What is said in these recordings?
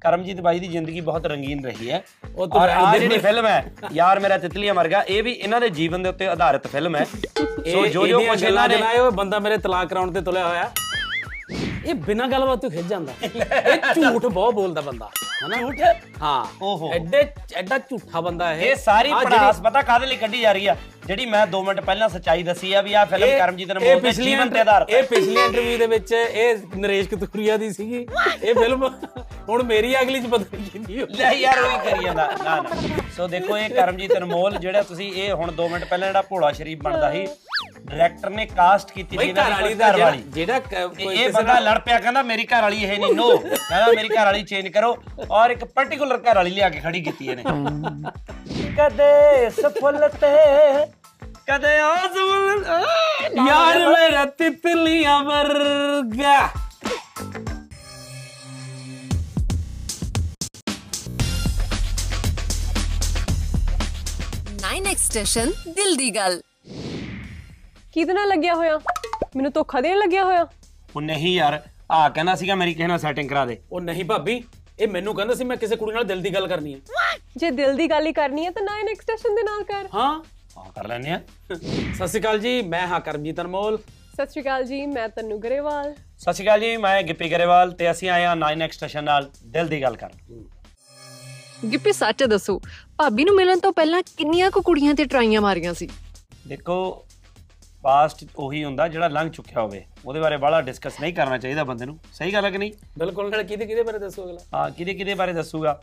ਕਰਮਜੀਤ ਬਾਈ ਦੀ ਜ਼ਿੰਦਗੀ ਬਹੁਤ ਰੰਗੀਨ ਰਹੀ ਹੈ। ਉਹ ਤਾਂ ਔਰ ਹੈ ਆ ਹੀ ਜਿਹੜੀ ਫਿਲਮ ਹੈ ਯਾਰ ਮੇਰਾ ਤਿਤਲੀਆਂ ਮਰਗਾ ਇਹ ਵੀ ਇਹਨਾਂ ਦੇ ਜੀਵਨ ਦੇ ਉੱਤੇ ਆਧਾਰਿਤ ਫਿਲਮ ਹੈ। ਸੋ ਜੋ ਜੋ ਕੁਝ ਇਹਨਾਂ ਨੇ ਜਨਾਏ ਉਹ ਬੰਦਾ ਮੇਰੇ ਤਲਾਕ ਕਰਾਉਣ ਤੇ ਤੁਲਿਆ ਹੋਇਆ। ਇਹ ਬਿਨਾਂ ਗੱਲਬਾਤ ਤੋਂ ਖਿੱਚ ਜਾਂਦਾ। ਇਹ ਝੂਠ ਬਹੁਤ ਬੋਲਦਾ ਬੰਦਾ। ਹਨਾ? ਝੂਠ? ਹਾਂ। ਓਹੋ। ਐਡੇ ਐਡਾ ਝੂਠਾ ਬੰਦਾ ਇਹ। ਇਹ ਸਾਰੀ ਆਹ ਜਿਹੜੀ- ਪੜਾਸ ਪਤਾ ਕਾਹਦੇ ਲਈ ਕੱਢੀ ਜਾ ਰਹੀ ਆ? ਜਿਹੜੀ ਮੈਂ 2 ਮਿੰਟ ਪਹਿਲਾਂ ਸੱਚਾਈ ਦੱਸੀ ਆ ਵੀ ਆ ਫਿਲਮ ਇਹ- ਕਰਮਜੀਤ ਇਹ ਅਨਮੋਲ ਦੇ ਪਿਛਲੀ ਜੀਵਨ ਤੇ ਆਧਾਰਿਤ ਇਹ ਪਿਛਲੀ ਇੰਟਰਵਿਊ ਦੇ ਵਿੱਚ ਇਹ ਨਰੇਸ਼ ਕਤੂਰੀਆ ਦੀ ਸੀਗੀ। ਇਹ ਫਿਲਮ ਹੁਣ ਮੇਰੀ ਅਗਲੀ ਚ ਪਤਾ ਨਹੀਂ ਕਿੰਨੀ ਹੋਈ ਲੈ ਯਾਰ ਉਹ ਹੀ ਕਰੀ ਜਾਂਦਾ। ਨਾ ਨਾ। ਸੋ ਦੇਖੋ ਇਹ ਕਰਮਜੀਤ ਅਨਮੋਲ ਜਿਹੜਾ ਤੁਸੀਂ ਇਹ ਹੁਣ 2 ਮਿੰਟ ਪਹਿਲਾਂ ਜਿਹੜਾ ਭੋਲਾ ਸ਼ਰੀਫ ਬਣਦਾ ਸੀ ਡਾਇਰੈਕਟਰ ਨੇ ਕਾਸਟ ਕੀਤੀ ਸੀ ਇਹਨਾਂ ਘਰ ਦੀ ਘਰ ਵਾਲੀ ਜਿਹੜਾ ਕੋਈ ਇਹ ਬੰਦਾ ਲੜ ਪਿਆ ਕਹਿੰਦਾ ਮੇਰੀ ਘਰ ਵਾਲੀ ਇਹ ਨਹੀਂ ਨੋ ਕਹਿੰਦਾ ਮੇਰੀ ਘਰ ਵਾਲੀ ਚੇਂਜ ਕਰੋ। ਔਰ ਇੱਕ ਪਾਰਟਿਕੂਲਰ ਘਰ ਵਾਲੀ ਲਿਆ ਕੇ ਖੜੀ ਕੀਤੀ ਇਹਨੇ। ਕਦੇ ਸਫਲ ਤੇ ਕਦੇ ਆਜ਼ਮਲ। ਯਾਰ ਮੇਰਾ ਤਿਤਲੀਆਂ ਵਰਗਾ। ਐਕਸਟੈਸ਼ਨ ਦਿਲ ਦੀ ਗੱਲ ਕਿਹਦੇ ਨਾਲ ਲੱਗਿਆ ਹੋਇਆ? ਮੈਨੂੰ ਧੋਖਾ ਦੇਣ ਲੱਗਿਆ ਹੋਇਆ? ਉਹ ਨਹੀਂ ਯਾਰ ਆ ਕਹਿੰਦਾ ਸੀਗਾ ਮੇਰੀ ਕਿਸੇ ਨਾਲ ਸੈਟਿੰਗ ਕਰਾ ਦੇ। ਉਹ ਨਹੀਂ ਭਾਬੀ ਇਹ ਮੈਨੂੰ ਕਹਿੰਦਾ ਸੀ ਮੈਂ ਕਿਸੇ ਕੁੜੀ ਨਾਲ ਦਿਲ ਦੀ ਗੱਲ ਕਰਨੀ ਹੈ। ਜੇ ਦਿਲ ਦੀ ਗੱਲ ਹੀ ਕਰਨੀ ਹੈ ਤਾਂ 9 ਐਕਸਟੈਸ਼ਨ ਦੇ ਨਾਲ ਕਰ। ਹਾਂ। ਹਾਂ ਕਰ ਲੈਨੇ ਆ ਸਤਿ ਸ਼੍ਰੀ ਅਕਾਲ ਜੀ ਮੈਂ ਹਾਂ ਕਰਮਜੀਤ ਅਨਮੋਲ। ਸਤਿ ਸ਼੍ਰੀ ਅਕਾਲ ਜੀ ਮੈਂ ਤਨੂ ਗਰੇਵਾਲ। ਸਤਿ ਸ਼੍ਰੀ ਅਕਾਲ ਜੀ ਮੈਂ ਗਿੱਪੀ ਗਰੇਵਾਲ ਤੇ ਅਸੀਂ ਆਏ ਹਾਂ 9 ਐਕਸਟੇਸ਼ਨ ਨਾਲ ਦਿਲ ਦੀ ਗੱਲ ਕਰਨ। ਗਿੱਪੀ ਸੱਚ ਦੱਸੋ ਭਾਬੀ ਨੂੰ ਮਿਲਣ ਤੋਂ ਪਹਿਲਾਂ ਕਿੰਨੀਆਂ ਕੁ ਕੁੜੀਆਂ ਤੇ ਟਰਾਈਆਂ ਮਾਰੀਆਂ ਸੀ? ਦੇਖੋ ਪਾਸਟ ਉਹੀ ਹੁੰਦਾ ਜਿਹੜਾ ਲੰਘ ਚੁੱਕਿਆ ਹੋਵੇ। ਉਹਦੇ ਬਾਰੇ ਬਾਹਲਾ ਡਿਸਕਸ ਨਹੀਂ ਕਰਨਾ ਚਾਹੀਦਾ ਬੰਦੇ ਨੂੰ। ਸਹੀ ਗੱਲ ਹੈ ਕਿ ਨਹੀਂ? ਬਿਲਕੁਲ ਨਾਲ ਕਿਹਦੇ ਕਿਹਦੇ ਬਾਰੇ ਦੱਸੋ ਅਗਲਾ? ਹਾਂ ਕਿਹਦੇ ਕਿਹਦੇ ਬਾਰੇ ਦੱਸੂਗਾ?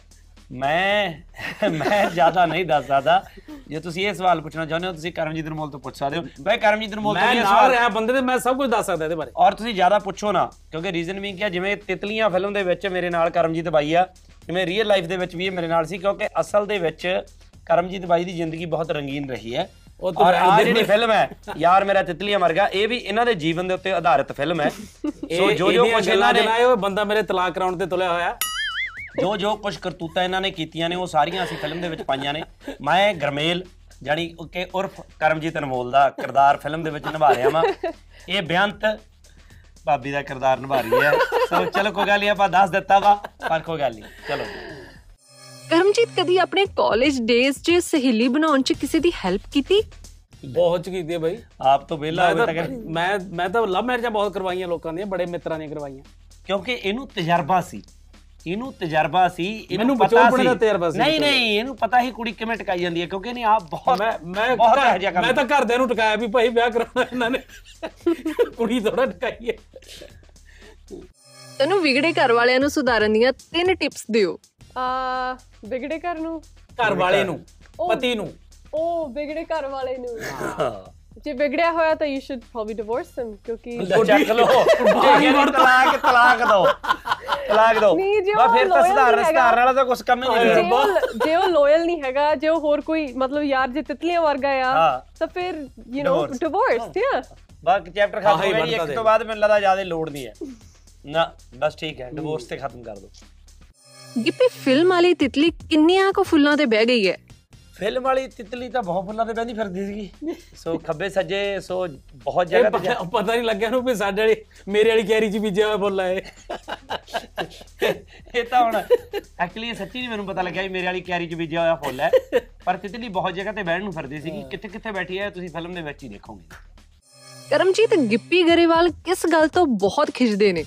ਮੈਂ ਮੈਂ ਜ਼ਿਆਦਾ ਨਹੀਂ ਦੱਸ ਸਕਦਾ। ਜੇ ਤੁਸੀਂ ਇਹ ਸਵਾਲ ਪੁੱਛਣਾ ਚਾਹੁੰਦੇ ਹੋ ਤੁਸੀਂ ਕਰਮਜੀਤ ਅਨਮੋਲ ਤੋਂ ਪੁੱਛ ਸਕਦੇ ਹੋ। ਬਈ ਕਰਮਜੀਤ ਅਨਮੋਲ ਤੋਂ ਮੈਂ ਇਹ ਸਵਾਲ ਰਿਹਾ ਬੰਦੇ ਤੇ ਮੈਂ ਸਭ ਕੁਝ ਦੱਸ ਸਕਦਾ ਇਹਦੇ ਬਾਰੇ। ਔਰ ਤੁਸੀਂ ਜ਼ਿਆਦਾ ਪੁੱਛੋ ਨਾ ਕਿਉਂਕਿ ਰੀਜ਼ਨ ਵੀ ਕੀ ਜਿਵੇਂ ਤਿਤਲੀਆਂ ਫਿਲਮ ਦੇ ਵਿੱਚ ਮੇਰੇ ਨਾਲ ਕਰਮਜੀਤ ਬਾਈ ਆ ਜਿਵੇਂ ਰੀਅਲ ਲਾਈਫ ਦੇ ਵਿੱਚ ਵੀ ਇਹ ਮੇਰੇ ਨਾਲ ਸੀ ਕਿਉਂਕਿ ਅਸਲ ਦੇ ਵਿੱਚ ਕਰਮਜੀਤ ਬਾਈ ਦੀ ਜ਼ਿੰਦਗੀ ਬਹੁਤ ਰੰਗੀਨ ਰਹੀ ਹੈ। ਉਹ ਤਾਂ ਔਰ ਆ ਜਿਹੜੀ ਫਿਲਮ ਹੈ ਯਾਰ ਮੇਰਾ ਤਿਤਲੀਆਂ ਮਰਗਾ ਇਹ ਵੀ ਇਹਨਾਂ ਦੇ ਜੀਵਨ ਦੇ ਉੱਤੇ ਆਧਾਰਿਤ ਫਿਲਮ ਹੈ। ਸੋ ਜੋ ਜੋ ਕੁਝ ਇਹਨਾਂ ਨੇ ਜਨਾਏ ਉਹ ਬੰਦਾ ਮੇਰੇ ਤਲਾਕ ਕਰਾਉਣ ਤੇ ਤੁਲਿਆ ਹੋਇਆ। ਜੋ ਜੋ ਕੁਝ ਕਰਤੂਤਾਂ ਇਹਨਾਂ ਨੇ ਕੀਤੀਆਂ ਨੇ ਉਹ ਸਾਰੀਆਂ ਅਸੀਂ ਫਿਲਮ ਦੇ ਵਿੱਚ ਪਾਈਆਂ ਨੇ। ਮੈਂ ਗਰਮੇਲ ਜਾਨੀ ਕਿ ਉਰਫ ਕਰਮਜੀਤ ਅਨਮੋਲ ਦਾ ਕਿਰਦਾਰ ਫਿਲਮ ਦੇ ਵਿੱਚ ਨਿਭਾ ਰਿਹਾ ਵਾਂ। ਇਹ ਬੇਅੰਤ ਭਾਬੀ ਦਾ ਕਿਰਦਾਰ ਨਿਭਾ ਰਹੀ ਹੈ। ਸੋ ਚਲੋ ਕੋਈ ਗੱਲ ਨਹੀਂ ਆਪਾਂ ਦੱਸ ਦਿੱਤਾ ਵਾ ਪਰ ਕੋਈ ਗੱਲ ਨਹੀਂ। ਚਲੋ। ਕਰਮਜੀਤ ਕਦੀ ਆਪਣੇ ਕਾਲਜ ਡੇਜ਼ 'ਚ ਸਹੇਲੀ ਬਣਾਉਣ 'ਚ ਕਿਸੇ ਦੀ ਹੈਲਪ ਕੀਤੀ? ਬਹੁਤ ਚ ਕੀਤੀ ਹੈ ਬਾਈ। ਆਪ ਤੋਂ ਵਿਹਲਾ ਹੋਵੇ ਤਾਂ ਮੈਂ ਮੈਂ ਤਾਂ ਲਵ ਮੈਰਿਜਾਂ ਬਹੁਤ ਕਰਵਾਈਆਂ ਲੋਕਾਂ ਦੀਆਂ ਬੜੇ ਮਿੱਤਰਾਂ ਦੀਆਂ ਕਰਵਾਈਆਂ। ਕਿਉਂਕਿ ਇਹਨੂੰ ਤਜਰਬਾ ਸੀ। ਇਹਨੂੰ ਤਜਰਬਾ ਸੀ ਇਹਨੂੰ ਮੈਨੂੰ ਪਤਾ ਬਚਪਨ ਦਾ ਤਜਰਬਾ ਸੀ। ਨਹੀਂ ਨਹੀਂ ਇਹਨੂੰ ਪਤਾ ਹੀ ਕੁੜੀ ਕਿਵੇਂ ਟਕਾਈ ਜਾਂਦੀ ਹੈ ਕਿਉਂਕਿ ਇਹਨੇ ਆਪ ਬਹੁਤ ਮੈਂ ਮੈਂ ਬਹੁਤ ਘਰ- ਇਹੋ ਜਿਹਾ ਕੰਮ ਮੈਂ ਤਾਂ ਘਰਦਿਆਂ ਨੂੰ ਟਿਕਾਇਆ ਵੀ ਭਾਈ ਵਿਆਹ ਕਰਾਉਣਾ ਇਹਨਾਂ ਨੇ। ਕੁੜੀ ਥੋੜਾ ਟਿਕਾਈ ਹੈ। ਤੈਨੂੰ ਵਿਗੜੇ ਘਰ ਵਾਲਿਆਂ ਨੂੰ ਸੁਧਾਰਨ ਦੀਆਂ ਤਿੰਨ ਟਿਪਸ ਦਿਓ। ਆ ਵਿਗੜੇ ਘਰ ਨੂੰ? ਘਰ ਵਾਲੇ ਨੂੰ ਪਤੀ ਨੂੰ। ਉਹ ਵਿਗੜੇ ਘਰ ਵਾਲੇ ਨੂੰ। ਜੇ ਵਿਗੜਿਆ ਹੋਇਆ ਤਾਂ you should probably divorce him ਕਿਉਂਕਿ ਲੈ ਚੱਕ ਲੋ ਤਲਾਕ ਤਲਾਕ ਦੋ। ਤਲਾਕ ਦੋ। ਨਹੀਂ, ਜੇ ਉਹ ਫਿਰ ਤਾਂ ਸੁਧਾਰਨ। ਸੁਧਾਰਨ ਵਾਲਾ ਤਾਂ ਕੁਝ ਕੰਮ ਹੀ ਨਹੀਂ ਜੇ ਜੇ ਉਹ ਲੋਇਲ ਨਹੀਂ ਹੈਗਾ ਜੇ ਉਹ ਹੋਰ ਕੋਈ ਮਤਲਬ ਯਾਰ ਜੇ ਤਿਤਲੀਆਂ ਵਰਗਾ ਆ। ਤਾਂ ਫਿਰ ਯੂ نو. ਡਿਵੋਰਸ ਯਾ ਬਾਕੀ ਚੈਪਟਰ ਖਤਮ ਹੀ ਗਿਆ ਜੀ ਇੱਕ। ਤੋਂ ਬਾਅਦ ਮੈਨੂੰ ਲੱਗਦਾ ਜ਼ਿਆਦਾ ਲੋੜ ਨਹੀਂ ਹੈ। ਨਾ ਬਸ ਠੀਕ ਹੈ ਡਿਵੋਰਸ ਤੇ ਖਤਮ ਕਰ ਦੋ। ਗਿੱਪੀ ਫਿਲਮ ਵਾਲੀ ਤਿਤਲੀ ਕਿੰਨੀਆਂ ਕੁ ਫੁੱਲਾਂ ਤੇ ਬਹਿ ਗਈ ਹੈ? ਫਿਲਮ ਵਾਲੀ ਤਿਤਲੀ ਤਾਂ ਬਹੁਤ ਫੁੱਲਾਂ ਤੇ ਬਹਿੰਦੀ ਫਿਰਦੀ ਸੀਗੀ। ਸੋ ਖੱਬੇ ਸੱਜੇ ਸੋ ਬਹੁਤ ਜਗ੍ਹਾ ਤੇ ਜਾ- ਇਹ ਪਤਾ ਨਹੀਂ ਲੱਗਿਆ ਨੂੰ ਵੀ ਸਾਡੇ ਵਾਲੀ ਮੇਰੇ ਵਾਲੀ ਕੈਰੀ ਚ ਬੀਜਿਆ ਹੋਇਆ ਫੁੱਲ ਹੈ ਇਹ। ਤਾਂ ਹੁਣ ਐਕਚੁਅਲੀ ਇਹ ਸੱਚੀ ਨਹੀਂ ਮੈਨੂੰ ਪਤਾ ਲੱਗਿਆ ਵੀ ਮੇਰੇ ਵਾਲੀ ਕਿਆਰੀ ਚ ਬੀਜਿਆ ਹੋਇਆ ਫੁੱਲ ਹੈ। ਪਰ ਤਿਤਲੀ ਬਹੁਤ ਜਗ੍ਹਾ ਤੇ ਬਹਿਣ ਨੂੰ ਫਿਰਦੀ ਸੀਗੀ। ਕਿੱਥੇ ਕਿੱਥੇ ਬੈਠੀ ਹੈ ਤੁਸੀਂ ਫਿਲਮ ਦੇ ਵਿੱਚ ਹੀ ਦੇਖੋਗੇ। ਕਰਮਜੀਤ ਗਿੱਪੀ ਗਰੇਵਾਲ ਕਿਸ ਗੱਲ ਤੋਂ ਬਹੁਤ ਖਿੱਚਦੇ ਨੇ?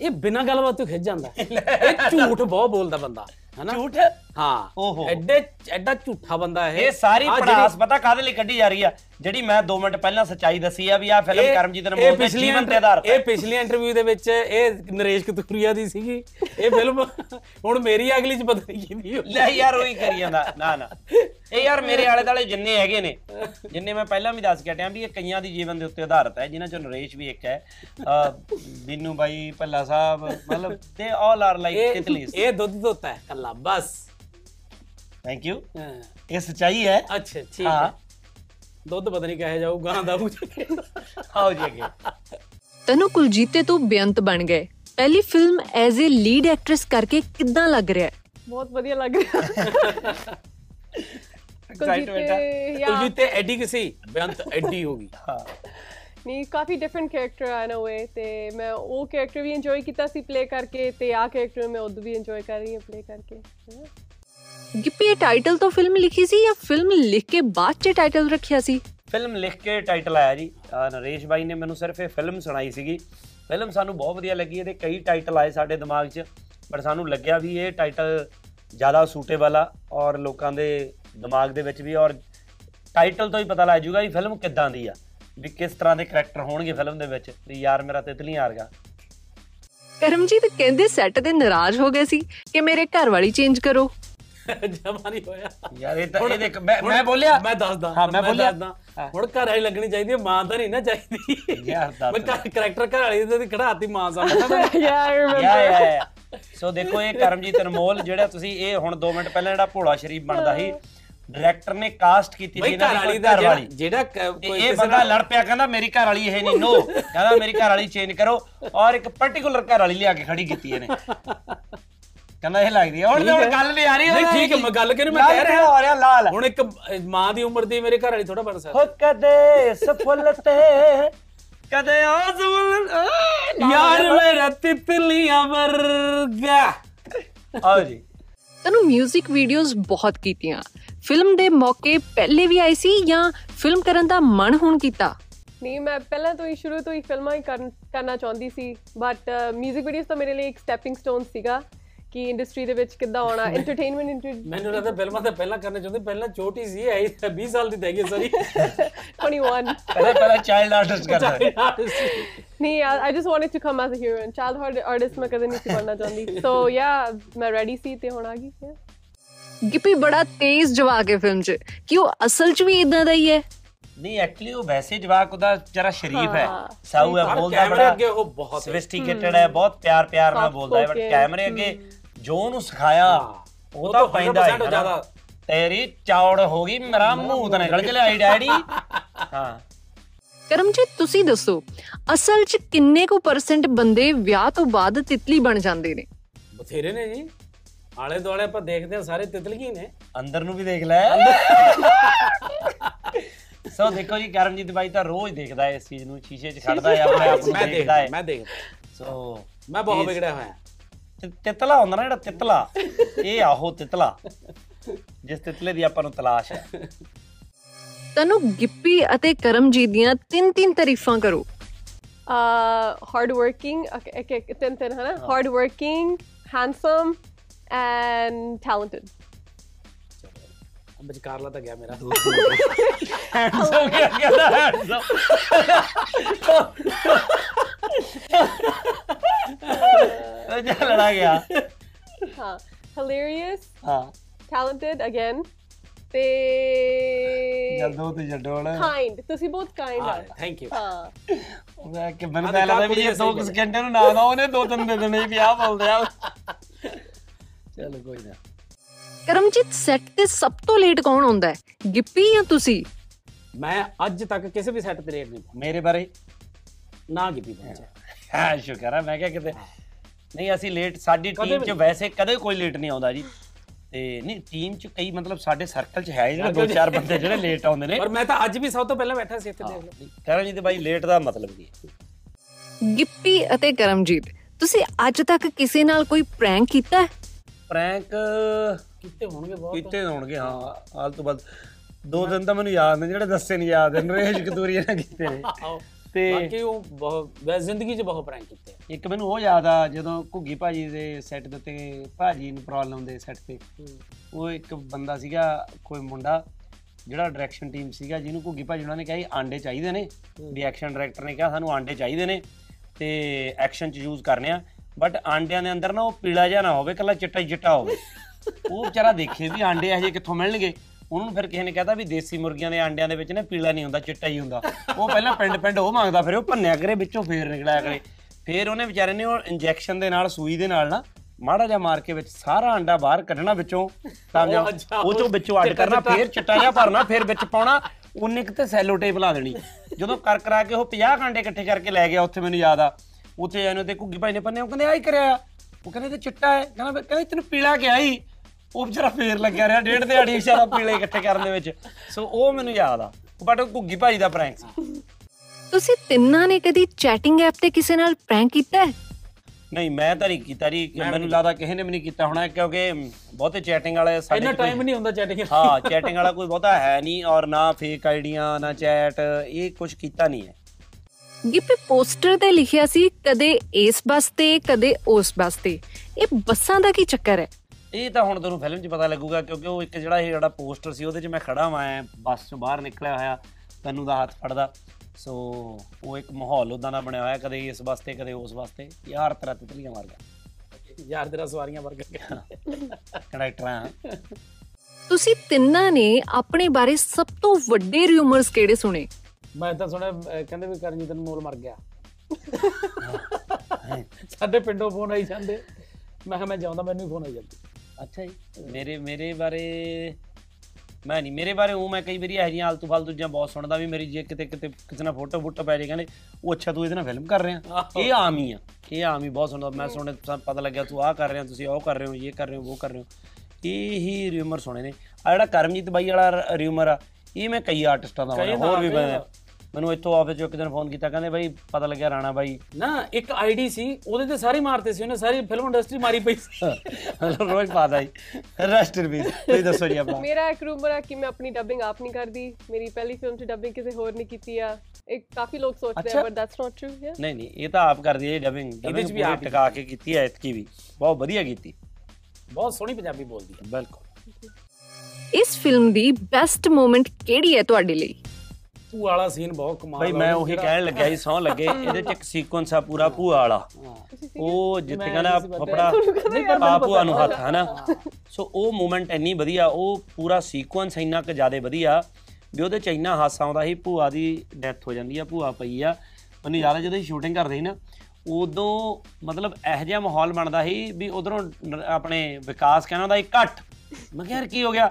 ਇਹ ਬਿਨਾਂ ਗੱਲਬਾਤ ਤੋਂ ਖਿੱਚ ਜਾਂਦਾ। ਇਹ ਝੂਠ ਬਹੁਤ ਬੋਲਦਾ ਬੰਦਾ। ਹਨਾ ਝੂਠ? ਹਾਂ। ਓਹੋ। ਐਡੇ ਐਡਾ ਝੂਠਾ ਬੰਦਾ ਇਹ। ਇਹ ਸਾਰੀ ਆਹ ਜਿਹੜੀ- ਪੜਾਸ ਪਤਾ ਕਾਹਦੇ ਲਈ ਕੱਢੀ ਜਾ ਰਹੀ ਆ? ਜਿਹੜੀ ਮੈਂ 2 ਮਿੰਟ ਪਹਿਲਾਂ ਸੱਚਾਈ ਦੱਸੀ ਆ ਵੀ ਆ ਫਿਲਮ ਇਹ- ਕਰਮਜੀਤ ਇਹ ਅਨਮੋਲ ਦੇ ਪਿਛਲੀ ਜੀਵਨ ਤੇ ਆਧਾਰਿਤ ਇਹ ਹੈ ਪਿਛਲੀ ਇੰਟਰਵਿਊ ਦੇ ਵਿੱਚ ਇਹ ਨਰੇਸ਼ ਕਤੂਰੀਆ ਦੀ ਸੀਗੀ। ਇਹ ਫਿਲਮ ਹੁਣ ਮੇਰੀ ਅਗਲੀ ਚ ਪਤਾ ਨਹੀਂ ਕਿਹਦੀ ਹੋਈ। ਲੈ ਯਾਰ ਉਹੀ ਕਰੀ ਜਾਂਦਾ। ਨਾ ਨਾ। ਇਹ ਯਾਰ ਮੇਰੇ ਆਲੇ ਦਾਲੇ ਜਿੰਨੇ ਹੈਗੇ ਨੇ ਜਿੰਨੇ ਮੈਂ ਪਹਿਲਾਂ ਵੀ ਦੱਸ ਕੇ ਹਟਿਆ ਵੀ ਇਹ ਕਈਆਂ ਦੀ ਜੀਵਨ ਦੇ ਉੱਤੇ ਆਧਾਰਿਤ ਹੈ ਜਿਨ੍ਹਾਂ ਚੋਂ ਨਰੇਸ਼ ਵੀ ਇੱਕ ਹੈ ਬੀਨੂ ਬਾਈ ਭੱਲਾ ਸਾਹਿਬ ਮਤਲਬ ਦੇ ਆਲ ਆਰ ਲਾਈਕ ਤਿਤਲੀਸ ਇਹ ਦੁੱਧ ਧੋਤਾ ਹੈ ਕੱਲਾ ਬਸ। ਥੈਂਕ ਯੂ ਇਹ ਸਚਾਈ ਹੈ। ਅੱਛਾ ਠੀਕ ਹਾਂ। ਦੁੱਧ ਪਤਾ ਨਹੀਂ ਕਹੇ ਜਾਊ ਗਾਂ ਦਾ ਪੂਛ ਆਓ ਜੀ ਅੱਗੇ। ਤੈਨੂੰ ਕੁਲਜੀਤੇ ਤੋਂ ਬੇਅੰਤ ਬਣ ਗਏ। ਪਹਿਲੀ film as a lead actress ਕਰਕੇ ਕਿੱਦਾਂ ਲੱਗ ਰਿਹਾ ਬਹੁਤ ਵਧੀਆ ਲੱਗ ਰਿਹਾ। ਐਕਸਾਈਟਮੈਂਟ ਹੈ। ਕੁਲਜੀਤ ਯਾ ਕੁਲਜੀਤ ਤੇ ਐਡੀ ਕਿਸੇ ਬੇਅੰਤ ਐਡੀ ਹੋ ਗਈ। ਹਾਂ। ਨਹੀਂ ਕਾਫੀ ਡਿਫਰੈਂਟ ਕੈਰੈਕਟਰ ਆ ਇਨ ਅ ਵੇ ਤੇ ਮੈਂ ਉਹ ਕੈਰੈਕਟਰ ਵੀ ਇੰਜੋਏ ਕੀਤਾ ਸੀ ਪਲੇ ਕਰਕੇ ਤੇ ਆ ਕੈਰੈਕਟਰ ਮੈਂ ਉਦੋਂ ਵੀ ਇੰਜੋਏ ਕਰ ਰਹੀ ਹਾਂ ਪਲੇ ਕਰਕੇ। ਗਿੱਪੀ ਇਹ ਟਾਈਟਲ ਤੋਂ ਫਿਲਮ ਲਿਖੀ ਸੀ ਜਾਂ ਫਿਲਮ ਲਿਖ ਕੇ ਬਾਅਦ ਚ ਟਾਈਟਲ ਰੱਖਿਆ ਸੀ? ਫਿਲਮ ਲਿਖ ਕੇ ਟਾਈਟਲ ਆਇਆ ਜੀ। ਨਰੇਸ਼ ਬਾਈ ਨੇ ਮੈਨੂੰ ਸਿਰਫ ਇਹ ਫਿਲਮ ਸੁਣਾਈ ਸੀਗੀ। ਫਿਲਮ ਸਾਨੂੰ ਬਹੁਤ ਵਧੀਆ ਲੱਗੀ ਇਹਦੇ ਕਈ ਟਾਈਟਲ ਆਏ ਸਾਡੇ ਦਿਮਾਗ 'ਚ ਪਰ ਸਾਨੂੰ ਲੱਗਿਆ ਵੀ ਇਹ ਟਾਈਟਲ ਜ਼ਿਆਦਾ ਸੂਟੇਬਲ ਆ ਔਰ ਲੋਕਾਂ ਦੇ ਦਿਮਾਗ ਦੇ ਵਿੱਚ ਵੀ ਔਰ ਟਾਈਟਲ ਤੋਂ ਹੀ ਪਤਾ ਲੱਗ ਜਾਊਗਾ ਵੀ ਫਿਲਮ ਕਿੱਦਾਂ ਦੀ ਆ ਵੀ ਕਿਸ ਤਰ੍ਹਾਂ ਦੇ ਕਰੈਕਟਰ ਹੋਣਗੇ ਫਿਲਮ ਦੇ ਵਿੱਚ ਵੀ ਯਾਰ ਮੇਰਾ ਤਿਤਲੀਆਂ ਵਰਗਾ ਕਰਮਜੀਤ ਕਹਿੰਦੇ ਸੈੱਟ ਤੇ ਨਾਰਾਜ਼ ਹੋ ਗਏ ਸੀ ਕਿ ਮੇਰੇ ਘਰ ਵਾਲੀ ਚੇਂਜ ਕਰੋ। ਜਮਾ ਨਹੀਂ ਹੋਇਆ। ਯਾਰ ਇਹ ਤਾਂ ਇਹ ਦੇਖ ਮੈਂ ਮੈਂ ਬੋਲਿਆ? ਮੈਂ ਦੱਸਦਾ ਹਾਂ, ਮੈਂ ਬੋਲਿਆ। ਹੁਣ ਘਰ ਵਾਲੀ ਲੱਗਣੀ ਚਾਹੀਦੀ ਹੈ ਮਾਂ ਤਾਂ ਨਹੀਂ ਨਾ ਚਾਹੀਦੀ। ਯਾਰ ਦੱਸ ਮੈਂ ਕਰੈਕਟਰ ਘਰ ਵਾਲੀ ਦੀ ਖੜਾਤੀ ਮਾਂ ਸਾਹਮਣੇ। Yeah, I remember. ਯਾ ਯਾ ਯਾ ਸੋ ਦੇਖੋ ਇਹ ਕਰਮਜੀਤ ਅਨਮੋਲ ਜਿਹੜਾ ਤੁਸੀਂ ਇਹ ਹੁਣ 2 ਮਿੰਟ ਪਹਿਲਾਂ ਜਿਹੜਾ ਭੋਲਾ ਸ਼ਰੀਫ ਬਣਦਾ ਸੀ ਡਾਇਰੈਕਟਰ ਨੇ ਕਾਸਟ ਕੀਤੀ ਸੀ ਇਹਨਾਂ ਘਰ ਦੀ ਘਰ ਜਿਹੜਾ- ਵਾਲੀ ਜਿਹੜਾ ਕੋਈ ਇਹ ਕਿਸੇ ਬੰਦਾ ਲੜ ਪਿਆ ਕਹਿੰਦਾ ਮੇਰੀ ਘਰ ਵਾਲੀ ਇਹ ਨਹੀਂ ਨੋ ਕਹਿੰਦਾ ਮੇਰੀ ਘਰ ਵਾਲੀ ਚੇਂਜ ਕਰੋ। ਔਰ ਇੱਕ ਪਾਰਟਿਕੂਲਰ ਘਰ ਵਾਲੀ ਲਿਆ ਕੇ ਖੜੀ ਕੀਤੀ ਇਹਨੇ। ਕਹਿੰਦਾ ਇਹ ਲੱਗਦੀ ਹੈ ਹੁਣ ਹੁਣ ਗੱਲ ਨਹੀਂ ਆ ਰਹੀ ਨਹੀਂ ਠੀਕ ਹੈ ਮੈਂ ਗੱਲ ਕਰੀ ਮੈਂ ਕਹਿ ਰਿਹਾ? ਹੋ ਰਿਹਾ ਲਾਲ? ਹੁਣ ਇੱਕ ਮਾਂ ਦੀ ਉਮਰ ਦੀ ਮੇਰੇ ਘਰ ਵਾਲੀ ਥੋੜਾ ਬਣ ਸਕਦਾ। ਹੋ ਕਦੇ ਸਫਲ ਤੇ ਕਦੇ ਆਜ਼ਮਲ ਯਾਰ ਮੇਰਾ ਤਿਤਲੀਆਂ ਵਰਗਾ। ਆਓ ਜੀ। ਤੈਨੂੰ 뮤직 ਵੀਡੀਓਜ਼ ਬਹੁਤ ਕੀਤੀਆਂ। ਫਿਲਮ ਦੇ ਮੌਕੇ ਪਹਿਲੇ ਵੀ ਆਏ ਸੀ ਜਾਂ ਫਿਲਮ ਕਰਨ ਦਾ ਮਨ ਹੁਣ ਕੀਤਾ? ਨਹੀਂ ਮੈਂ ਪਹਿਲਾਂ ਤੋਂ ਹੀ ਸ਼ੁਰੂ ਤੋਂ ਹੀ ਫਿਲਮਾਂ ਹੀ ਕਰਨ- ਕਰਨਾ ਚਾਹੁੰਦੀ ਸੀ ਬਟ 뮤직 ਵੀਡੀਓਜ਼ ਤਾਂ ਮੇਰੇ ਲਈ ਇੱਕ ਸਟੈਪਿੰਗ ਸਟੋਨ ਸੀਗਾ ਕਿ ਇੰਡਸਟਰੀ ਦੇ ਵਿੱਚ ਕਿੱਦਾਂ ਆਉਣਾ ਐਂਟਰਟੇਨਮੈਂਟ ਮੈਨੂੰ ਲੱਗਦਾ ਫਿਲਮਾਂ ਤਾਂ ਪਹਿਲਾਂ ਕਰਨੇ ਚਾਹੁੰਦੇ ਪਹਿਲਾਂ ਛੋਟੀ ਸੀ ਐ 20 ਸਾਲ ਦੀ ਤਾਂ ਹੈਗੀ ਸੌਰੀ 21 ਪਹਿਲਾਂ ਪਹਿਲਾਂ ਚਾਈਲਡ ਆਰਟਿਸਟ ਕਰਦਾ ਨਹੀਂ I just wanted to come as a heroine child artist ਮੈਂ ਕਦੇ ਨਹੀਂ ਸੀ ਬਣਨਾ ਚਾਹੁੰਦੀ। ਸੋ ਯਾ ਮੈਂ ਰੈਡੀ ਸੀ ਤੇ ਹੁਣ ਆ ਗਈ. ਗਿੱਪੀ ਬੜਾ ਤੇਜ਼ ਜਵਾਕ ਹੈ ਫਿਲਮ 'ਚ। ਕਿ ਉਹ ਅਸਲ 'ਚ ਵੀ ਇਦਾਂ ਦਾ ਹੀ ਹੈ? ਨਹੀਂ ਐਕਚੁਅਲੀ ਉਹ ਵੈਸੇ ਜਵਾਕ ਉਹਦਾ ਜਰਾ ਸ਼ਰੀਫ ਹੈ। ਸਾਊ ਹੈ ਬੋਲਦਾ ਬੜਾ ਅੱਗੇ ਉਹ ਬਹੁਤ ਸੋਫਿਸਟੀਕੇਟਡ ਹੈ ਬਹੁਤ ਪਿਆਰ ਪਿਆਰ ਨਾਲ ਬੋਲਦਾ ਹੈ ਬਟ ਕੈਮਰੇ ਅੱਗੇ ਜੋ ਉਹਨੂੰ ਸਿਖਾਇਆ ਉਹ ਤਾਂ ਪੈਂਦਾ 100% ਹੈ ਜ਼ਿਆਦਾ। ਤੇਰੀ ਚੌੜ ਹੋ ਗਈ ਮੇਰਾ ਮੂੰਹ ਤਾਂ ਨਿਕਲ ਚਲਿਆ ਆਈ ਡੈਡੀ। ਹਾਂ। ਕਰਮਜੀਤ ਤੁਸੀਂ ਦੱਸੋ ਅਸਲ 'ਚ ਕਿੰਨੇ ਕੁ ਪਰਸੈਂਟ ਬੰਦੇ ਵਿਆਹ ਤੋਂ ਬਾਅਦ ਤਿਤਲੀ ਬਣ ਜਾਂਦੇ ਨੇ? ਬਥੇਰੇ ਨੇ ਜੀ। ਆਲੇ ਦੁਆਲੇ ਆਪਾਂ ਦੇਖਦੇ ਆ ਸਾਰੇ ਤਿਤਲੀਆਂ ਨੇ। ਅੰਦਰ ਨੂੰ ਵੀ ਦੇਖ ਲੈ। ਸੋ ਦੇਖੋ ਜੀ ਕਰਮਜੀਤ ਬਾਈ ਤਾਂ ਰੋਜ਼ ਦੇਖਦਾ ਹੈ ਇਸ ਚੀਜ਼ ਨੂੰ ਸ਼ੀਸ਼ੇ 'ਚ ਖੜਦਾ ਹੈ ਆਪਣੇ ਆਪ ਨੂੰ ਮੈਂ ਦੇਖਦਾ ਹੈ। ਮੈਂ ਦੇਖਦਾ। ਸੋ ਮੈਂ ਬਹੁਤ ਵਿਗੜਿਆ ਹੋਇਆ। ਤਿਤਲਾ ਹੁੰਦਾ ਨਾ ਜਿਹੜਾ ਤਿਤਲਾ ਇਹ ਆਹੋ ਤਿਤਲਾ ਜਿਸ ਤਿਤਲੇ ਦੀ ਆਪਾਂ ਨੂੰ ਤਲਾਸ਼ ਹੈ। ਤੈਨੂੰ ਗਿੱਪੀ ਅਤੇ ਕਰਮਜੀਤ ਦੀਆਂ ਤਿੰਨ ਤਿੰਨ ਤਾਰੀਫਾਂ ਕਰੋ। okay, okay ਤਿੰਨ ਤਿੰਨ ਹੈ। ਨਾ hard working handsome and talented. ਵਿਚਕਾਰਲਾ ਤਾਂ ਗਿਆ ਮੇਰਾ। ਹੈਂਡਸਮ ਕਿਆ ਕਹਿੰਦਾ ਹੈਂਡਸਮ ਜਾ ਲੜਾ ਗਿਆ। ਹਾਂ hilarious ਹਾਂ। talented again ਤੇ ਜਲਦੋ ਤੇ ਜੱਡੋ ਵਾਲਾ kind ਤੁਸੀਂ ਬਹੁਤ kind ਆ ਥੈਂਕ ਯੂ ਹਾਂ। ਮੈਂ ਕਿ ਮੈਨੂੰ ਹਾਂ, ਤਾਂ ਲੱਗਦਾ ਵੀ ਇਹ ਦੋ ਸਹੀ ਸਕਿੰਟਾਂ ਨੂੰ ਨਾ ਨਾ ਉਹਨੇ ਦੋ ਤਿੰਨ ਦੇ ਦੇਣੇ ਵੀ ਆਹ ਬੋਲਦੇ ਆ। ਚਲ ਕੋਈ ਨਾ। ਕਰਮਜੀਤ ਸੈੱਟ ਤੇ ਸਭ ਤੋਂ ਲੇਟ ਕੌਣ ਹੁੰਦਾ ਹੈ? ਗਿੱਪੀ ਜਾਂ ਤੁਸੀਂ? ਮੈਂ ਅੱਜ ਤੱਕ ਕਿਸੇ ਵੀ ਸੈੱਟ ਤੇ ਰੇਟ ਨਹੀਂ। ਮੇਰੇ ਬਾਰੇ ਨਾ ਕੀਤੀ ਪਹੁੰਚਿਆ ਹਾਂ। ਸ਼ੁਕਰ ਹੈ ਮੈਂ ਕਿਹਾ ਕਿਤੇ ਨਹੀਂ ਅਸੀਂ ਲੇਟ ਸਾਡੀ ਟੀਮ 'ਚ ਵੈਸੇ ਕਦੇ ਕੋਈ ਲੇਟ ਨਹੀਂ ਆਉਂਦਾ ਜੀ। ਤੇ ਨਹੀਂ ਟੀਮ 'ਚ ਕਈ ਮਤਲਬ ਸਾਡੇ ਸਰਕਲ 'ਚ ਹੈ ਜਿਹੜੇ ਦੋ ਚਾਰ ਬੰਦੇ ਜਿਹੜੇ ਲੇਟ ਆਉਂਦੇ ਨੇ। ਪਰ ਮੈਂ ਤਾਂ ਅੱਜ ਵੀ ਸਭ ਤੋਂ ਪਹਿਲਾਂ ਬੈਠਾ ਸੀ ਇੱਥੇ ਦੇਖ ਲਓ। ਕਰਨ ਜੀ ਤੇ ਬਾਈ ਲੇਟ ਦਾ ਮਤਲਬ ਕੀ ਹੈ? ਗਿੱਪੀ ਅਤੇ ਕਰਮਜੀਤ ਤੁਸੀਂ ਅੱਜ ਤੱਕ ਕਿਸੇ ਨਾਲ ਕੋਈ ਪ੍ਰੈਂਕ ਕੀਤਾ ਹੈ? ਪ੍ਰੈਂਕ ਕਿਤੇ ਹੋਣਗੇ ਬਹੁਤ। ਕੀਤੇ ਹੋਣਗੇ ਹਾਂ ਹਾਲ ਤੋਂ ਬਾਅਦ ਦੋ ਦਿਨ ਤਾਂ ਮੈਨੂੰ ਯਾਦ ਨੇ ਜਿਹੜੇ ਦੱਸੇ ਨਹੀਂ ਯਾਦ ਨੇ ਨਰੇਸ਼ ਕਤੂਰੀਆ ਨੇ ਕੀਤੇ ਨੇ। ਤੇ ਬਾਕੀ ਉਹ ਬਹੁਤ ਵੈਸੇ ਜ਼ਿੰਦਗੀ 'ਚ ਬਹੁਤ ਪ੍ਰੈਂਕ ਕੀਤੇ। ਇੱਕ ਮੈਨੂੰ ਉਹ ਯਾਦ ਆ ਜਦੋਂ ਘੁੱਗੀ ਭਾਜੀ ਦੇ ਸੈੱਟ ਦੇ ਉੱਤੇ ਭਾਜੀ ਨੂੰ ਪ੍ਰੋਬਲਮ ਦੇ ਸੈੱਟ ਤੇ। ਉਹ ਇੱਕ ਬੰਦਾ ਸੀਗਾ ਕੋਈ ਮੁੰਡਾ ਜਿਹੜਾ ਡਾਇਰੈਕਸ਼ਨ ਟੀਮ ਸੀਗਾ ਜਿਹਨੂੰ ਘੁੱਗੀ ਭਾਜੀ ਉਹਨਾਂ ਨੇ ਕਿਹਾ ਆਂਡੇ ਚਾਹੀਦੇ ਨੇ। ਵੀ ਐਕਸ਼ਨ ਡਾਇਰੈਕਟਰ ਨੇ ਕਿਹਾ ਸਾਨੂੰ ਆਂਡੇ ਚਾਹੀਦੇ ਨੇ ਤੇ ਐਕਸ਼ਨ 'ਚ ਯੂਜ਼ ਕਰਨੇ ਆ। ਬਟ ਆਂਡਿਆਂ ਦੇ ਅੰਦਰ ਨਾ ਉਹ ਪੀਲਾ ਜਿਹਾ ਨਾ ਹੋਵੇ ਕੱਲਾ ਚਿੱਟਾ ਹੀ ਚਿੱਟਾ ਹੋਵੇ। ਉਹ ਵਿਚਾਰਾ ਦੇਖੇ ਵੀ ਆਂਡੇ ਜਿਹੇ ਕਿੱਥੋਂ ਮਿਲਣਗੇ? ਉਹਨੂੰ ਫਿਰ ਕਿਸੇ ਨੇ ਕਹਤਾ ਵੀ ਦੇਸੀ ਮੁਰਗੀਆਂ ਦੇ ਆਂਡਿਆਂ ਦੇ ਵਿੱਚ ਨਾ ਪੀਲਾ ਨਹੀਂ ਹੁੰਦਾ ਚਿੱਟਾ ਹੀ ਹੁੰਦਾ। ਉਹ ਪਹਿਲਾਂ ਪਿੰਡ ਪਿੰਡ ਉਹ ਮੰਗਦਾ ਫਿਰ ਉਹ ਭੰਨਿਆ ਕਰੇ ਵਿੱਚੋਂ ਫੇਰ ਨਿਕਲਿਆ ਕਰੇ। ਫਿਰ ਉਹਨੇ ਵਿਚਾਰੇ ਨੇ ਉਹ ਇੰਜੈਕਸ਼ਨ ਦੇ ਨਾਲ ਸੂਈ ਦੇ ਨਾਲ ਨਾ ਮਾੜਾ ਜਿਹਾ ਮਾਰ ਕੇ ਵਿੱਚ ਸਾਰਾ ਆਂਡਾ ਬਾਹਰ ਕੱਢਣਾ ਵਿੱਚੋਂ। ਤਾਂ ਜਾਂ ਉਹ ਚੋਂ ਵਿੱਚੋਂ ਅੱਡ ਕਰਨਾ ਫਿਰ ਚਿੱਟਾ ਜਿਹਾ ਭਰਨਾ ਫਿਰ ਵਿੱਚ ਪਾਉਣਾ ਉਹਨੇ ਕਿਤੇ ਸੈਲੋ ਟੇਪ ਲਾ ਦੇਣੀ। ਜਦੋਂ ਕਰ ਕਰਾ ਕੇ ਉਹ 50 ਆਂਡੇ ਇਕੱਠੇ ਕਰਕੇ ਲੈ ਗਿਆ ਉੱਥੇ ਮੈਨੂੰ ਯਾਦ ਆ। ਉੱਥੇ ਇਹਨੂੰ ਤੇ ਘੁੱਗੀ ਭਾਈ ਨੇ ਪੰਨੇ ਉਹ ਕਹਿੰਦੇ ਆਹੀ ਕਰਿਆ। ਉਹ ਕਹਿੰਦੇ ਤੇ ਚਿੱਟਾ ਹੈ। ਕਹਿੰਦਾ ਵੀ- ਕਹਿੰਦੇ ਤੈਨੂੰ ਪੀਲਾ ਕਿਹਾ ਹੀ ਉਹ ਵਿਚਾਰਾ ਫੇਰ ਲੱਗਿਆ ਰਿਹਾ ਡੇਢ ਦਿਹਾੜੀ ਵਿਚਾਰਾ ਪੀਲੇ ਇਕੱਠੇ ਕਰਨ ਦੇ ਵਿੱਚ। ਸੋ ਉਹ ਮੈਨੂੰ ਯਾਦ ਆ। ਬਟ ਉਹ ਘੁੱਗੀ ਭਾਈ ਦਾ ਪ੍ਰੈਂਕ ਸੀ। ਤੁਸੀਂ ਤਿੰਨਾਂ ਨੇ ਕਦੀ ਚੈਟਿੰਗ ਐਪ ਤੇ ਕਿਸੇ ਨਾਲ ਪ੍ਰੈਂਕ ਕੀਤਾ ਹੈ? ਨਹੀਂ ਮੈਂ ਤਾਂ ਨਹੀਂ ਕੀਤਾ ਜੀ। ਕਿ ਮੈਨੂੰ ਲੱਗਦਾ ਕਿਸੇ ਨੇ ਵੀ ਨਹੀਂ ਕੀਤਾ ਹੋਣਾ ਕਿਉਂਕਿ ਬਹੁਤੇ ਚੈਟਿੰਗ ਵਾਲੇ ਸਾਡੇ ਇੰਨਾ ਟਾਈਮ ਨਹੀਂ ਹੁੰਦਾ ਚੈਟਿੰਗ ਹਾਂ ਚੈਟਿੰਗ ਵਾਲਾ ਕੋਈ ਬਹੁਤਾ ਹੈ ਨਹੀਂ ਔਰ ਨਾ ਫੇਕ ਆਈਡੀਆਂ ਨਾ ਚੈਟ ਇਹ ਕੁਝ ਕੀਤਾ ਨਹੀਂ ਹੈ। ਗਿੱਪੀ ਪੋਸਟਰ ਤੇ ਲਿਖਿਆ ਸੀ ਕਦੇ ਇਸ ਬੱਸ ਤੇ ਕਦੇ ਉਸ ਬੱਸ ਤੇ। ਇਹ ਬੱਸਾਂ ਦਾ ਕੀ ਚੱਕਰ ਹੈ? ਇਹ ਤਾਂ ਹੁਣ ਤੁਹਾਨੂੰ ਫਿਲਮ 'ਚ ਪਤਾ ਲੱਗੂਗਾ ਕਿਉਂਕਿ ਉਹ ਇੱਕ ਜਿਹੜਾ ਇਹ ਜਿਹੜਾ ਪੋਸਟਰ ਸੀ ਉਹਦੇ 'ਚ ਮੈਂ ਖੜਾ ਵਾਂ ਐਂ ਬੱਸ 'ਚੋਂ ਬਾਹਰ ਨਿਕਲਿਆ ਹੋਇਆ ਤੈਨੂੰ ਦਾ ਹੱਥ ਫੜਦਾ। ਸੋ ਉਹ ਇੱਕ ਮਾਹੌਲ ਉਦਾਂ ਦਾ ਬਣਿਆ ਹੋਇਆ ਕਦੇ ਇਸ ਬੱਸ ਤੇ ਕਦੇ ਉਸ ਬੱਸ ਤੇ। ਯਾਰ ਤਰ੍ਹਾਂ ਤਿਤਲੀਆਂ ਮਾਰ ਗਿਆ ਯਾਰ ਤੇਰਾ ਸਵਾਰੀਆਂ ਵਰਗਾ। ਕਨੈਕਟਰਾਂ ਤੁਸੀਂ ਤਿੰਨਾਂ ਨੇ ਆਪਣੇ ਬਾਰੇ ਸਭ ਤੋਂ ਵੱਡੇ ਰਿਊਮਰਸ ਕਿਹੜੇ ਸੁਣੇ? ਮੈਂ ਤਾਂ ਸੁਣਿਆ ਅਹ ਕਹਿੰਦੇ ਵੀ ਕਰਨਜੀਤ ਅਨਮੋਲ ਮਰ ਗਿਆ। ਸਾਡੇ ਪਿੰਡੋਂ ਫੋਨ ਆਈ ਜਾਂਦੇ। ਮੈਂ ਕਿਹਾ ਮੈਂ ਜਾਉਂਦਾ ਮੈਨੂੰ ਵੀ ਫੋਨ ਆਈ ਜਾਂਦੇ। ਅੱਛਾ ਜੀ। ਮੇਰੇ ਮੇਰੇ ਬਾਰੇ ਮੈਂ ਨਹੀਂ ਮੇਰੇ ਬਾਰੇ ਉਹ ਮੈਂ ਕਈ ਵਾਰੀ ਇਹੋ ਜਿਹੀਆਂ ਆਲਤੂ ਫਾਲਤੂ ਚੀਜ਼ਾਂ ਬਹੁਤ ਸੁਣਦਾ ਵੀ ਮੇਰੀ ਜੇ ਕਿਤੇ ਕਿਤੇ ਕਿਸੇ ਨਾਲ ਫੋਟੋ ਫੋਟੋ ਪੈ ਜੇ ਕਹਿੰਦੇ ਉਹ ਅੱਛਾ ਤੂੰ ਇਹਦੇ ਨਾਲ ਫਿਲਮ ਕਰ ਰਿਹਾ। ਇਹ ਆਮ ਹੀ ਆ। ਇਹ ਆਮ ਹੀ ਬਹੁਤ ਸੁਣਦਾ। ਮੈਂ ਸੁਣੇ ਸਾਨੂੰ ਪਤਾ ਲੱਗਿਆ ਤੂੰ ਆਹ ਕਰ ਰਿਹਾ ਤੁਸੀਂ ਉਹ ਕਰ ਰਹੇ ਹੋ ਇਹ ਕਰ ਰਹੇ ਹੋ ਉਹ ਕਰ ਰਹੇ ਹੋ। ਇਹ ਹੀ ਰਿਊਮਰ ਸੁਣੇ ਨੇ। ਆ ਜਿਹੜਾ ਕਰਮਜੀਤ ਬਾਈ ਵਾਲਾ ਰਿਊਮਰ ਆ ਇਹ ਮੈਂ ਕਈ ਆਰਟਿਸਟਾਂ ਦਾ ਹੋਇਆ ਹੋਰ ਵੀ ਮੈਂ ਮੈਨੂੰ ਇੱਥੋਂ ਆਫਿਸ ਚੋਂ ਇੱਕ ਦਿਨ ਫੋਨ ਕੀਤਾ ਕਹਿੰਦੇ ਬਾਈ ਪਤਾ ਲੱਗਿਆ ਰਾਣਾ ਬਾਈ। ਨਾ ਇੱਕ ਆਈਡੀ ਸੀ ਉਹਦੇ ਤੇ ਸਾਰੇ ਮਾਰਤੇ ਸੀ ਉਹਨੇ ਸਾਰੀ ਫਿਲਮ ਇੰਡਸਟਰੀ ਮਾਰੀ ਪਈ ਸੀ। ਰੋਜ਼ ਪਾਦਾ ਜੀ। ਰੈਸਟਰ ਵੀ ਤੁਸੀਂ ਦੱਸੋ ਜੀ ਆਪਣਾ। ਮੇਰਾ ਇੱਕ ਰੂਮਰ ਆ ਕਿ ਮੈਂ ਆਪਣੀ ਡਬਿੰਗ ਆਪ ਨਹੀਂ ਕਰਦੀ। ਮੇਰੀ ਪਹਿਲੀ ਫਿਲਮ 'ਚ ਡਬਿੰਗ ਕਿਸੇ ਹੋਰ ਨੇ ਕੀਤੀ ਆ। ਇਹ ਕਾਫੀ ਲੋਕ ਸੋਚਦੇ ਆ ਬਟ ਦੈਟਸ ਨਾਟ ਟਰੂ ਯਾ ਨਹੀਂ ਨਹੀਂ ਇਹ ਤਾਂ ਆਪ ਕਰਦੀ ਹੈ ਡਬਿੰਗ ਇਹਦੇ ਚ ਵੀ ਆਪ ਟਿਕਾ ਕੇ ਕੀਤੀ ਹੈ ਇਤਕੀ ਵੀ। ਬਹੁਤ ਵਧੀਆ ਕੀਤੀ। ਬਹੁਤ ਸੋਹਣੀ ਪੰਜਾਬੀ ਬੋਲਦੀ ਹੈ ਬਿਲਕੁਲ। ਇਸ ਫਿਲਮ ਦੀ ਬੈਸਟ ਮੂਮੈਂਟ ਕਿਹੜੀ ਹੈ ਤੁਹਾਡੇ ਲਈ? ਭੂਆ ਵਾਲਾ ਸੀਨ ਬਹੁਤ ਕਮਾਲ ਭਾਈ ਮੈਂ ਉਹੀ ਕਹਿਣ ਲੱਗਿਆ ਸੀ ਸੌ ਲੱਗੇ। ਇਹਦੇ ਚ ਇੱਕ ਸੀਕੁਐਂਸ ਆ ਪੂਰਾ ਭੂਆ ਵਾਲਾ। ਉਹ ਜਿੱਥੇ ਕਹਿੰਦਾ ਫਫੜਾ ਆ ਭੂਆ ਨੂੰ ਹੱਥ ਹਨਾ? ਸੋ ਉਹ ਮੂਮੈਂਟ ਇੰਨੀ ਵਧੀਆ ਉਹ ਪੂਰਾ ਸੀਕੁਐਂਸ ਇੰਨਾ ਕੁ ਜ਼ਿਆਦਾ ਵਧੀਆ ਵੀ ਉਹਦੇ ਚ ਇੰਨਾ ਹਾਸਾ ਆਉਂਦਾ ਸੀ ਭੂਆ ਦੀ ਡੈਥ ਹੋ ਜਾਂਦੀ ਆ ਭੂਆ ਪਈ ਆ। ਯਾਦ ਆ ਜਦੋਂ ਸ਼ੂਟਿੰਗ ਕਰਦੇ ਸੀ ਨਾ ਉਦੋਂ ਮਤਲਬ ਇਹੋ ਜਿਹਾ ਮਾਹੌਲ ਬਣਦਾ ਸੀ ਵੀ ਉਧਰੋਂ ਆਪਣੇ ਵਿਕਾਸ ਕਹਿੰਦਾ ਦਾ ਇੱਕ ਘੱਟ ਮੈਂ ਕਿਹਾ ਯਾਰ ਕੀ ਹੋ ਗਿਆ?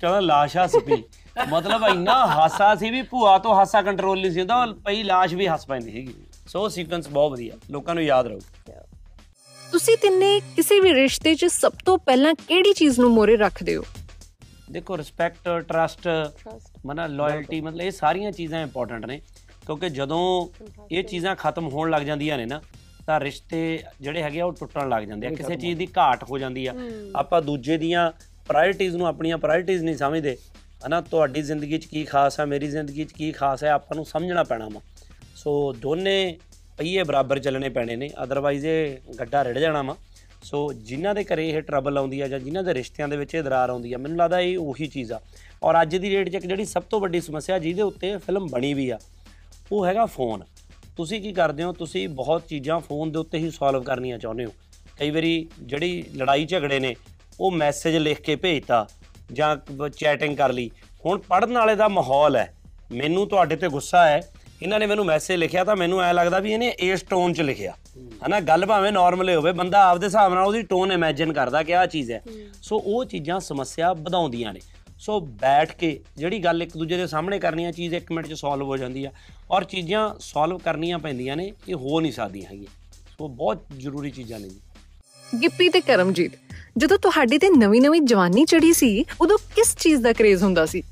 ਕਹਿੰਦਾ ਲਾਸ਼ਾ ਸਪੀ ਮਤਲਬ ਇੰਨਾ ਹਾਸਾ ਸੀ ਵੀ ਭੂਆ ਤੋਂ ਹਾਸਾ ਕੰਟਰੋਲ ਨਹੀਂ ਸੀ ਹੁੰਦਾ ਪਈ ਲਾਸ਼ ਵੀ ਹੱਸ ਪੈਂਦੀ ਸੀਗੀ। ਸੋ ਸੀਕੁਐਂਸ ਬਹੁਤ ਵਧੀਆ। ਲੋਕਾਂ ਨੂੰ ਯਾਦ ਰਹੂ। ਤੁਸੀਂ ਤਿੰਨੇ ਕਿਸੇ ਵੀ ਰਿਸ਼ਤੇ 'ਚ ਸਭ ਤੋਂ ਪਹਿਲਾਂ ਕਿਹੜੀ ਚੀਜ਼ ਨੂੰ ਮੋਰੇ ਰੱਖਦੇ ਹੋ? ਦੇਖੋ ਰਿਸਪੈਕਟ ਟਰਸਟ ਮਨਾ ਲਾਇਲਟੀ ਮਤਲਬ ਇਹ ਸਾਰੀਆਂ ਚੀਜ਼ਾਂ ਇੰਪੋਰਟੈਂਟ ਨੇ। ਕਿਉਂਕਿ ਜਦੋਂ ਇਹ ਚੀਜ਼ਾਂ ਖਤਮ ਹੋਣ ਲੱਗ ਜਾਂਦੀਆਂ ਨੇ ਨਾ ਤਾਂ ਰਿਸ਼ਤੇ ਜਿਹੜੇ ਹੈਗੇ ਆ ਉਹ ਟੁੱਟਣ ਲੱਗ ਜਾਂਦੇ ਆ। ਕਿਸੇ ਚੀਜ਼ ਦੀ ਘਾਟ ਹੋ ਜਾਂਦੀ ਆ। ਆਪਾਂ ਦੂਜੇ ਦੀਆਂ ਪ੍ਰਾਇੋਰਟੀਆਂ ਨੂੰ ਆਪਣੀਆਂ ਪ੍ਰਾਇੋਰਟੀਆਂ ਨਹੀਂ ਸਮਝਦੇ, ਹਨਾ, ਤੁਹਾਡੀ ਜ਼ਿੰਦਗੀ 'ਚ ਕੀ ਖਾਸ ਆ ਮੇਰੀ ਜ਼ਿੰਦਗੀ 'ਚ ਕੀ ਖਾਸ ਹੈ, ਆਪਾਂ ਨੂੰ ਸਮਝਣਾ ਪੈਣਾ ਵਾ। ਸੋ ਦੋਨੇ ਪਹੀਏ ਬਰਾਬਰ ਚੱਲਣੇ ਪੈਣੇ ਨੇ ਅਦਰਵਾਈਜ਼ ਇਹ ਗੱਡਾ ਰਿੜ ਜਾਣਾ ਵਾ। ਸੋ ਜਿਨ੍ਹਾਂ ਦੇ ਘਰੇ ਇਹ ਟਰਬਲ ਆਉਂਦੀ ਆ ਜਾਂ ਜਿਨ੍ਹਾਂ ਦੇ ਰਿਸ਼ਤਿਆਂ ਦੇ ਵਿੱਚ ਇਹ ਦਰਾਰ ਆਉਂਦੀ ਆ, ਮੈਨੂੰ ਲੱਗਦਾ ਇਹ ਉਹੀ ਚੀਜ਼ ਆ। ਔਰ ਅੱਜ ਦੀ ਡੇਟ 'ਚ ਇੱਕ ਜਿਹੜੀ ਸਭ ਤੋਂ ਵੱਡੀ ਸਮੱਸਿਆ ਜਿਹਦੇ ਉੱਤੇ ਫਿਲਮ ਬਣੀ ਵੀ ਆ, ਉਹ ਹੈਗਾ ਫੋਨ ਤੁਸੀਂ ਕੀ ਕਰਦੇ ਹੋ, ਤੁਸੀਂ ਬਹੁਤ ਚੀਜ਼ਾਂ ਫੋਨ ਦੇ ਉੱਤੇ ਹੀ ਸੋਲਵ ਕਰਨੀਆਂ ਚਾਹੁੰਦੇ ਹੋ। ਕਈ ਵਾਰੀ ਜਿਹੜੀ ਲੜਾਈ ਝਗੜੇ ਨੇ ਉਹ ਮੈਸੇਜ ਲਿਖ ਕੇ ਭੇਜਤਾ ਜਾਂ ਚੈਟਿੰਗ ਕਰ ਲਈ। ਹੁਣ ਪੜਨ ਵਾਲੇ ਦਾ ਮਾਹੌਲ ਹੈ। ਮੈਨੂੰ ਤੁਹਾਡੇ ਤੇ ਗੁੱਸਾ ਹੈ। ਇਹਨਾਂ ਨੇ ਮੈਨੂੰ ਮੈਸੇਜ ਲਿਖਿਆ ਤਾਂ ਮੈਨੂੰ ਐ ਲੱਗਦਾ ਵੀ ਇਹਨੇ ਇਸ ਟੋਨ 'ਚ ਲਿਖਿਆ। ਹਨਾ ਗੱਲ ਭਾਵੇਂ ਨਾਰਮਲ ਹੋਵੇ ਬੰਦਾ ਆਪਦੇ ਹਿਸਾਬ ਨਾਲ ਉਹਦੀ ਟੋਨ ਇਮੇਜਿਨ ਕਰਦਾ ਕਿ ਆਹ ਚੀਜ਼ ਹੈ। ਸੋ ਉਹ ਚੀਜ਼ਾਂ ਸਮੱਸਿਆ ਵਧਾਉਂਦੀਆਂ ਨੇ। ਸੋ ਬੈਠ ਕੇ ਜਿਹੜੀ ਗੱਲ ਇੱਕ ਦੂਜੇ ਦੇ ਸਾਹਮਣੇ ਕਰਨੀ ਆ ਚੀਜ਼ 1 ਮਿੰਟ 'ਚ ਸੋਲਵ ਹੋ ਜਾਂਦੀ ਆ। ਔਰ ਚੀਜ਼ਾਂ ਸੋਲਵ ਕਰਨੀਆਂ ਪੈਂਦੀਆਂ ਨੇ ਇਹ ਹੋ ਨਹੀਂ ਸਕਦੀਆਂ ਹੈਗੀਆਂ। ਸੋ ਬਹੁਤ ਜ਼ਰੂਰੀ ਚੀਜ਼ਾਂ ਨੇ ਜੀ। ਗਿੱਪੀ ਤੇ ਕਰਮਜੀਤ। ਜਦੋਂ ਤੁਹਾਡੀ ਤੇ ਨਵੀਂ-ਨਵੀਂ ਜਵਾਨੀ ਚੜੀ ਸੀ ਉਦੋਂ ਕਿਸ ਚੀਜ਼ ਦਾ ਕਰੇਜ਼ ਹੁੰਦਾ ਸੀ?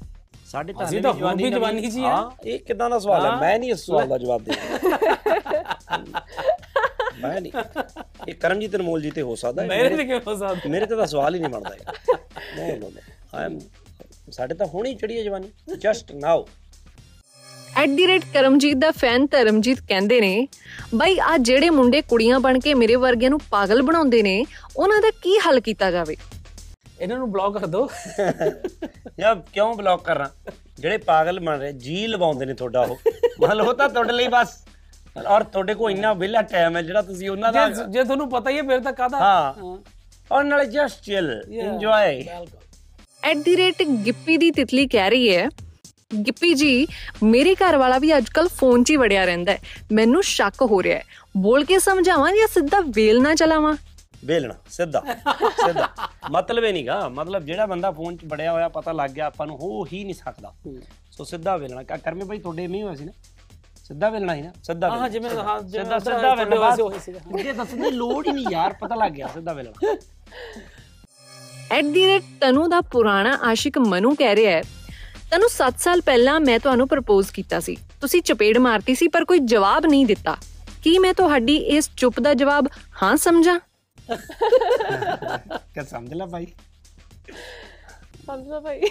ਸਾਡੇ ਤਾਂ ਅਸੀਂ ਤਾਂ ਹੁਣ ਵੀ ਜਵਾਨੀ 'ਚ ਹੀ ਇਹ ਕਿਦਾਂ ਦਾ ਸਵਾਲ ਹੈ? ਮੈਂ ਨਹੀਂ ਇਸ ਸਵਾਲ ਦਾ ਜਵਾਬ ਦੇ ਮੈਂ ਨਹੀਂ। ਇਹ ਕਰਮਜੀਤ ਅਨਮੋਲ ਜੀ ਤੇ ਹੋ ਸਕਦਾ ਹੈ। ਮੇਰੇ ਤੇ ਕਿਉਂ ਹੋ ਸਕਦਾ? ਮੇਰੇ ਤੇ ਤਾਂ ਸਵਾਲ ਹੀ ਨਹੀਂ ਬਣਦਾ ਇਹ ਨੋ ਨੋ ਆਈ ਐਮ ਸਾਡੇ ਤਾਂ ਹੁਣੀ ਚੜੀ ਹੈ ਜਵਾਨੀ। ਜਸਟ ਨਾਓ ਕਰਮਜੀਤ ਦਾ ਫੈਨ ਧਰਮਜੀਤ ਕਹਿੰਦੇ ਨੇ ਬਾਈ ਆ ਜਿਹੜੇ ਮੁੰਡੇ ਕੁੜੀਆਂ ਬਣ ਕੇ ਮੇਰੇ ਵਰਗਿਆਂ ਨੂੰ ਪਾਗਲ ਬਣਾਉਂਦੇ ਨੇ ਉਹਨਾਂ ਦਾ ਕੀ ਹੱਲ ਕੀਤਾ ਜਾਵੇ? ਇਹਨਾਂ ਨੂੰ ਬਲੌਕ ਕਰ ਦਿਓ ਯਾ ਕਿਉਂ ਬਲੌਕ ਕਰਨਾ ਜਿਹੜੇ ਪਾਗਲ ਬਣ ਰਹੇ ਜੀ ਲਵਾਉਂਦੇ ਨੇ ਤੁਹਾਡਾ ਉਹ। ਮਤਲਬ ਉਹ ਤਾਂ ਤੁਹਾਡੇ ਲਈ ਬਸ ਔਰ ਤੁਹਾਡੇ ਕੋਲ ਇੰਨਾ ਵਿਹਲਾ ਟਾਈਮ ਹੈ ਜਿਹੜਾ ਤੁਸੀਂ ਉਹਨਾਂ ਦਾ ਜੇ ਤੁਹਾਨੂੰ ਪਤਾ ਹੀ ਹੈ ਫਿਰ ਤਾਂ ਕਾਹਦਾ? ਹਾਂ। ਔਰ ਨਾਲੇ just chill enjoy at the rate Gippy ਦੀ ਤਿਤਲੀ ਕਹਿ ਰਹੀ ਹੈ ਗਿੱਪੀ ਜੀ ਮੇਰੇ ਘਰ ਵਾਲਾ ਵੀ ਅੱਜਕੱਲ ਫੋਨ 'ਚ ਹੀ ਵੜਿਆ ਰਹਿੰਦਾ ਹੈ। ਮੈਨੂੰ ਸ਼ੱਕ ਹੋ ਰਿਹਾ ਹੈ। ਬੋਲ ਕੇ ਸਮਝਾਵਾਂ ਜਾਂ ਸਿੱਧਾ ਵੇਲ ਨਾ ਚਲਾਵਾਂ? ਵੇਲਣਾ ਸਿੱਧਾ ਸਿੱਧਾ। ਮਤਲਬ ਇਹ ਨਹੀਂਗਾ ਮਤਲਬ ਜਿਹੜਾ ਬੰਦਾ ਫੋਨ 'ਚ ਬੜਿਆ ਹੋਇਆ ਪਤਾ ਲੱਗ ਗਿਆ ਆਪਾਂ ਨੂੰ ਹੋ ਹੀ ਨਹੀਂ ਸਕਦਾ। ਸੋ ਸਿੱਧਾ ਵੇਲਣਾ ਕਾ ਕਰਮੇ ਭਾਈ ਤੁਹਾਡੇ ਨਹੀਂ ਹੋਇਆ ਸੀ ਨਾ? ਸਿੱਧਾ ਵੇਲਣਾ ਸੀ ਨਾ? ਸਿੱਧਾ ਹਾਂ। ਜਿਵੇਂ ਹਾਂ ਜਿਵੇਂ ਸਿੱਧਾ ਸਿੱਧਾ ਵੇਲਣਾ। ਮੁਝੇ ਦੱਸਣ ਦੀ ਲੋੜ ਹੀ ਨਹੀਂ ਯਾਰ ਪਤਾ ਲੱਗ ਗਿਆ ਸਿੱਧਾ ਵੇਲਣਾ। ਐਟ ਦੀ ਰੇਟ ਤਨੂ ਦਾ ਪੁਰਾਣਾ ਆਸ਼ਿਕ ਮਨੂ ਕਹਿ ਰਿਹਾ ਹੈ ਤਨੂ 7 ਸਾਲ ਪਹਿਲਾਂ ਮੈਂ ਤੁਹਾਨੂੰ ਪ੍ਰਪੋਜ਼ ਕੀਤਾ ਸੀ। ਤੁਸੀਂ ਚਪੇੜ ਮਾਰਤੀ ਸੀ ਪਰ ਕੋਈ ਜਵਾਬ ਨਹੀਂ ਦਿੱਤਾ। ਕੀ ਮੈਂ ਤੁਹਾਡੀ ਇਸ ਚੁੱਪ ਦਾ ਜਵਾਬ ਹਾਂ ਸਮਝਾਂ? ਕਿ ਸਮਝ ਲੈ ਭਾਈ? ਸਮਝੋ ਭਾਈ।